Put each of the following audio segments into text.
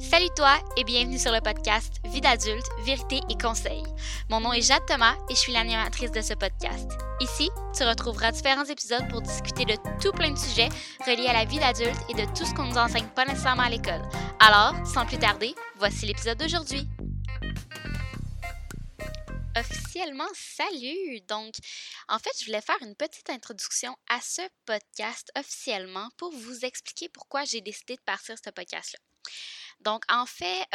Salut toi et bienvenue sur le podcast Vie d'adulte, vérité et conseils. Mon nom est Jade Thomas et je suis l'animatrice de ce podcast. Ici, tu retrouveras différents épisodes pour discuter de tout plein de sujets reliés à la vie d'adulte et de tout ce qu'on nous enseigne pas nécessairement à l'école. Alors, sans plus tarder, voici l'épisode d'aujourd'hui. Officiellement, salut! Donc, en fait, je voulais faire une petite introduction à ce podcast officiellement pour vous expliquer pourquoi j'ai décidé de partir ce podcast-là. Donc, en fait,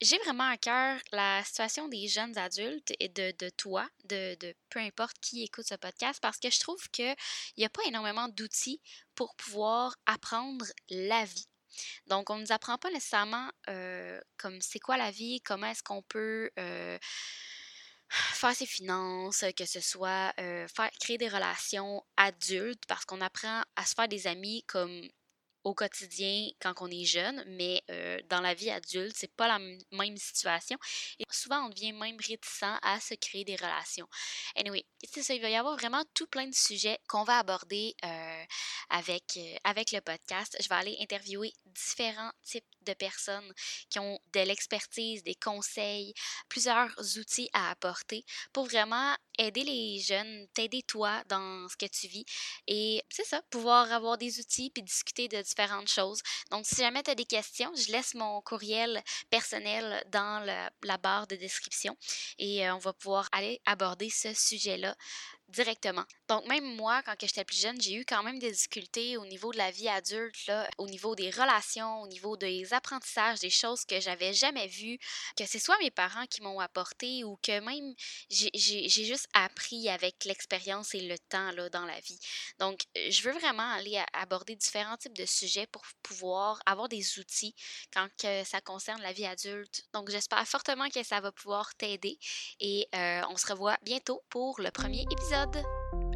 j'ai vraiment à cœur la situation des jeunes adultes et de, toi, de, de, peu importe qui écoute ce podcast, parce que je trouve qu'il n'y a pas énormément d'outils pour pouvoir apprendre la vie. Donc, on ne nous apprend pas nécessairement comme c'est quoi la vie, comment est-ce qu'on peut faire ses finances, que ce soit faire, créer des relations adultes, parce qu'on apprend à se faire des amis comme au quotidien quand on est jeune, mais dans la vie adulte, c'est pas la même situation. Et souvent, on devient même réticent à se créer des relations. Anyway, c'est ça, il va y avoir vraiment tout plein de sujets qu'on va aborder avec, avec le podcast. Je vais aller interviewer différents types de personnes qui ont de l'expertise, des conseils, plusieurs outils à apporter pour vraiment aider les jeunes, t'aider toi dans ce que tu vis et c'est ça, pouvoir avoir des outils puis discuter de différentes choses. Donc si jamais tu as des questions, je laisse mon courriel personnel dans la barre de description et on va pouvoir aller aborder ce sujet-là directement. Donc même moi, quand j'étais plus jeune, j'ai eu quand même des difficultés au niveau de la vie adulte, au niveau des relations, au niveau des apprentissages, des choses que j'avais jamais vues, que c'est soit mes parents qui m'ont apporté ou que même j'ai juste appris avec l'expérience et le temps dans la vie. Donc je veux vraiment aller aborder différents types de sujets pour pouvoir avoir des outils quand que ça concerne la vie adulte. Donc j'espère fortement que ça va pouvoir t'aider et euh, on se revoit bientôt pour le premier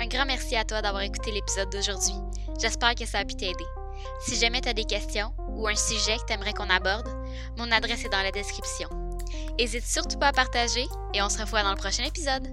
Un grand merci à toi d'avoir écouté l'épisode d'aujourd'hui. J'espère que ça a pu t'aider. Si jamais tu as des questions ou un sujet que tu aimerais qu'on aborde, mon adresse est dans la description. N'hésite surtout pas à partager et on se revoit dans le prochain épisode.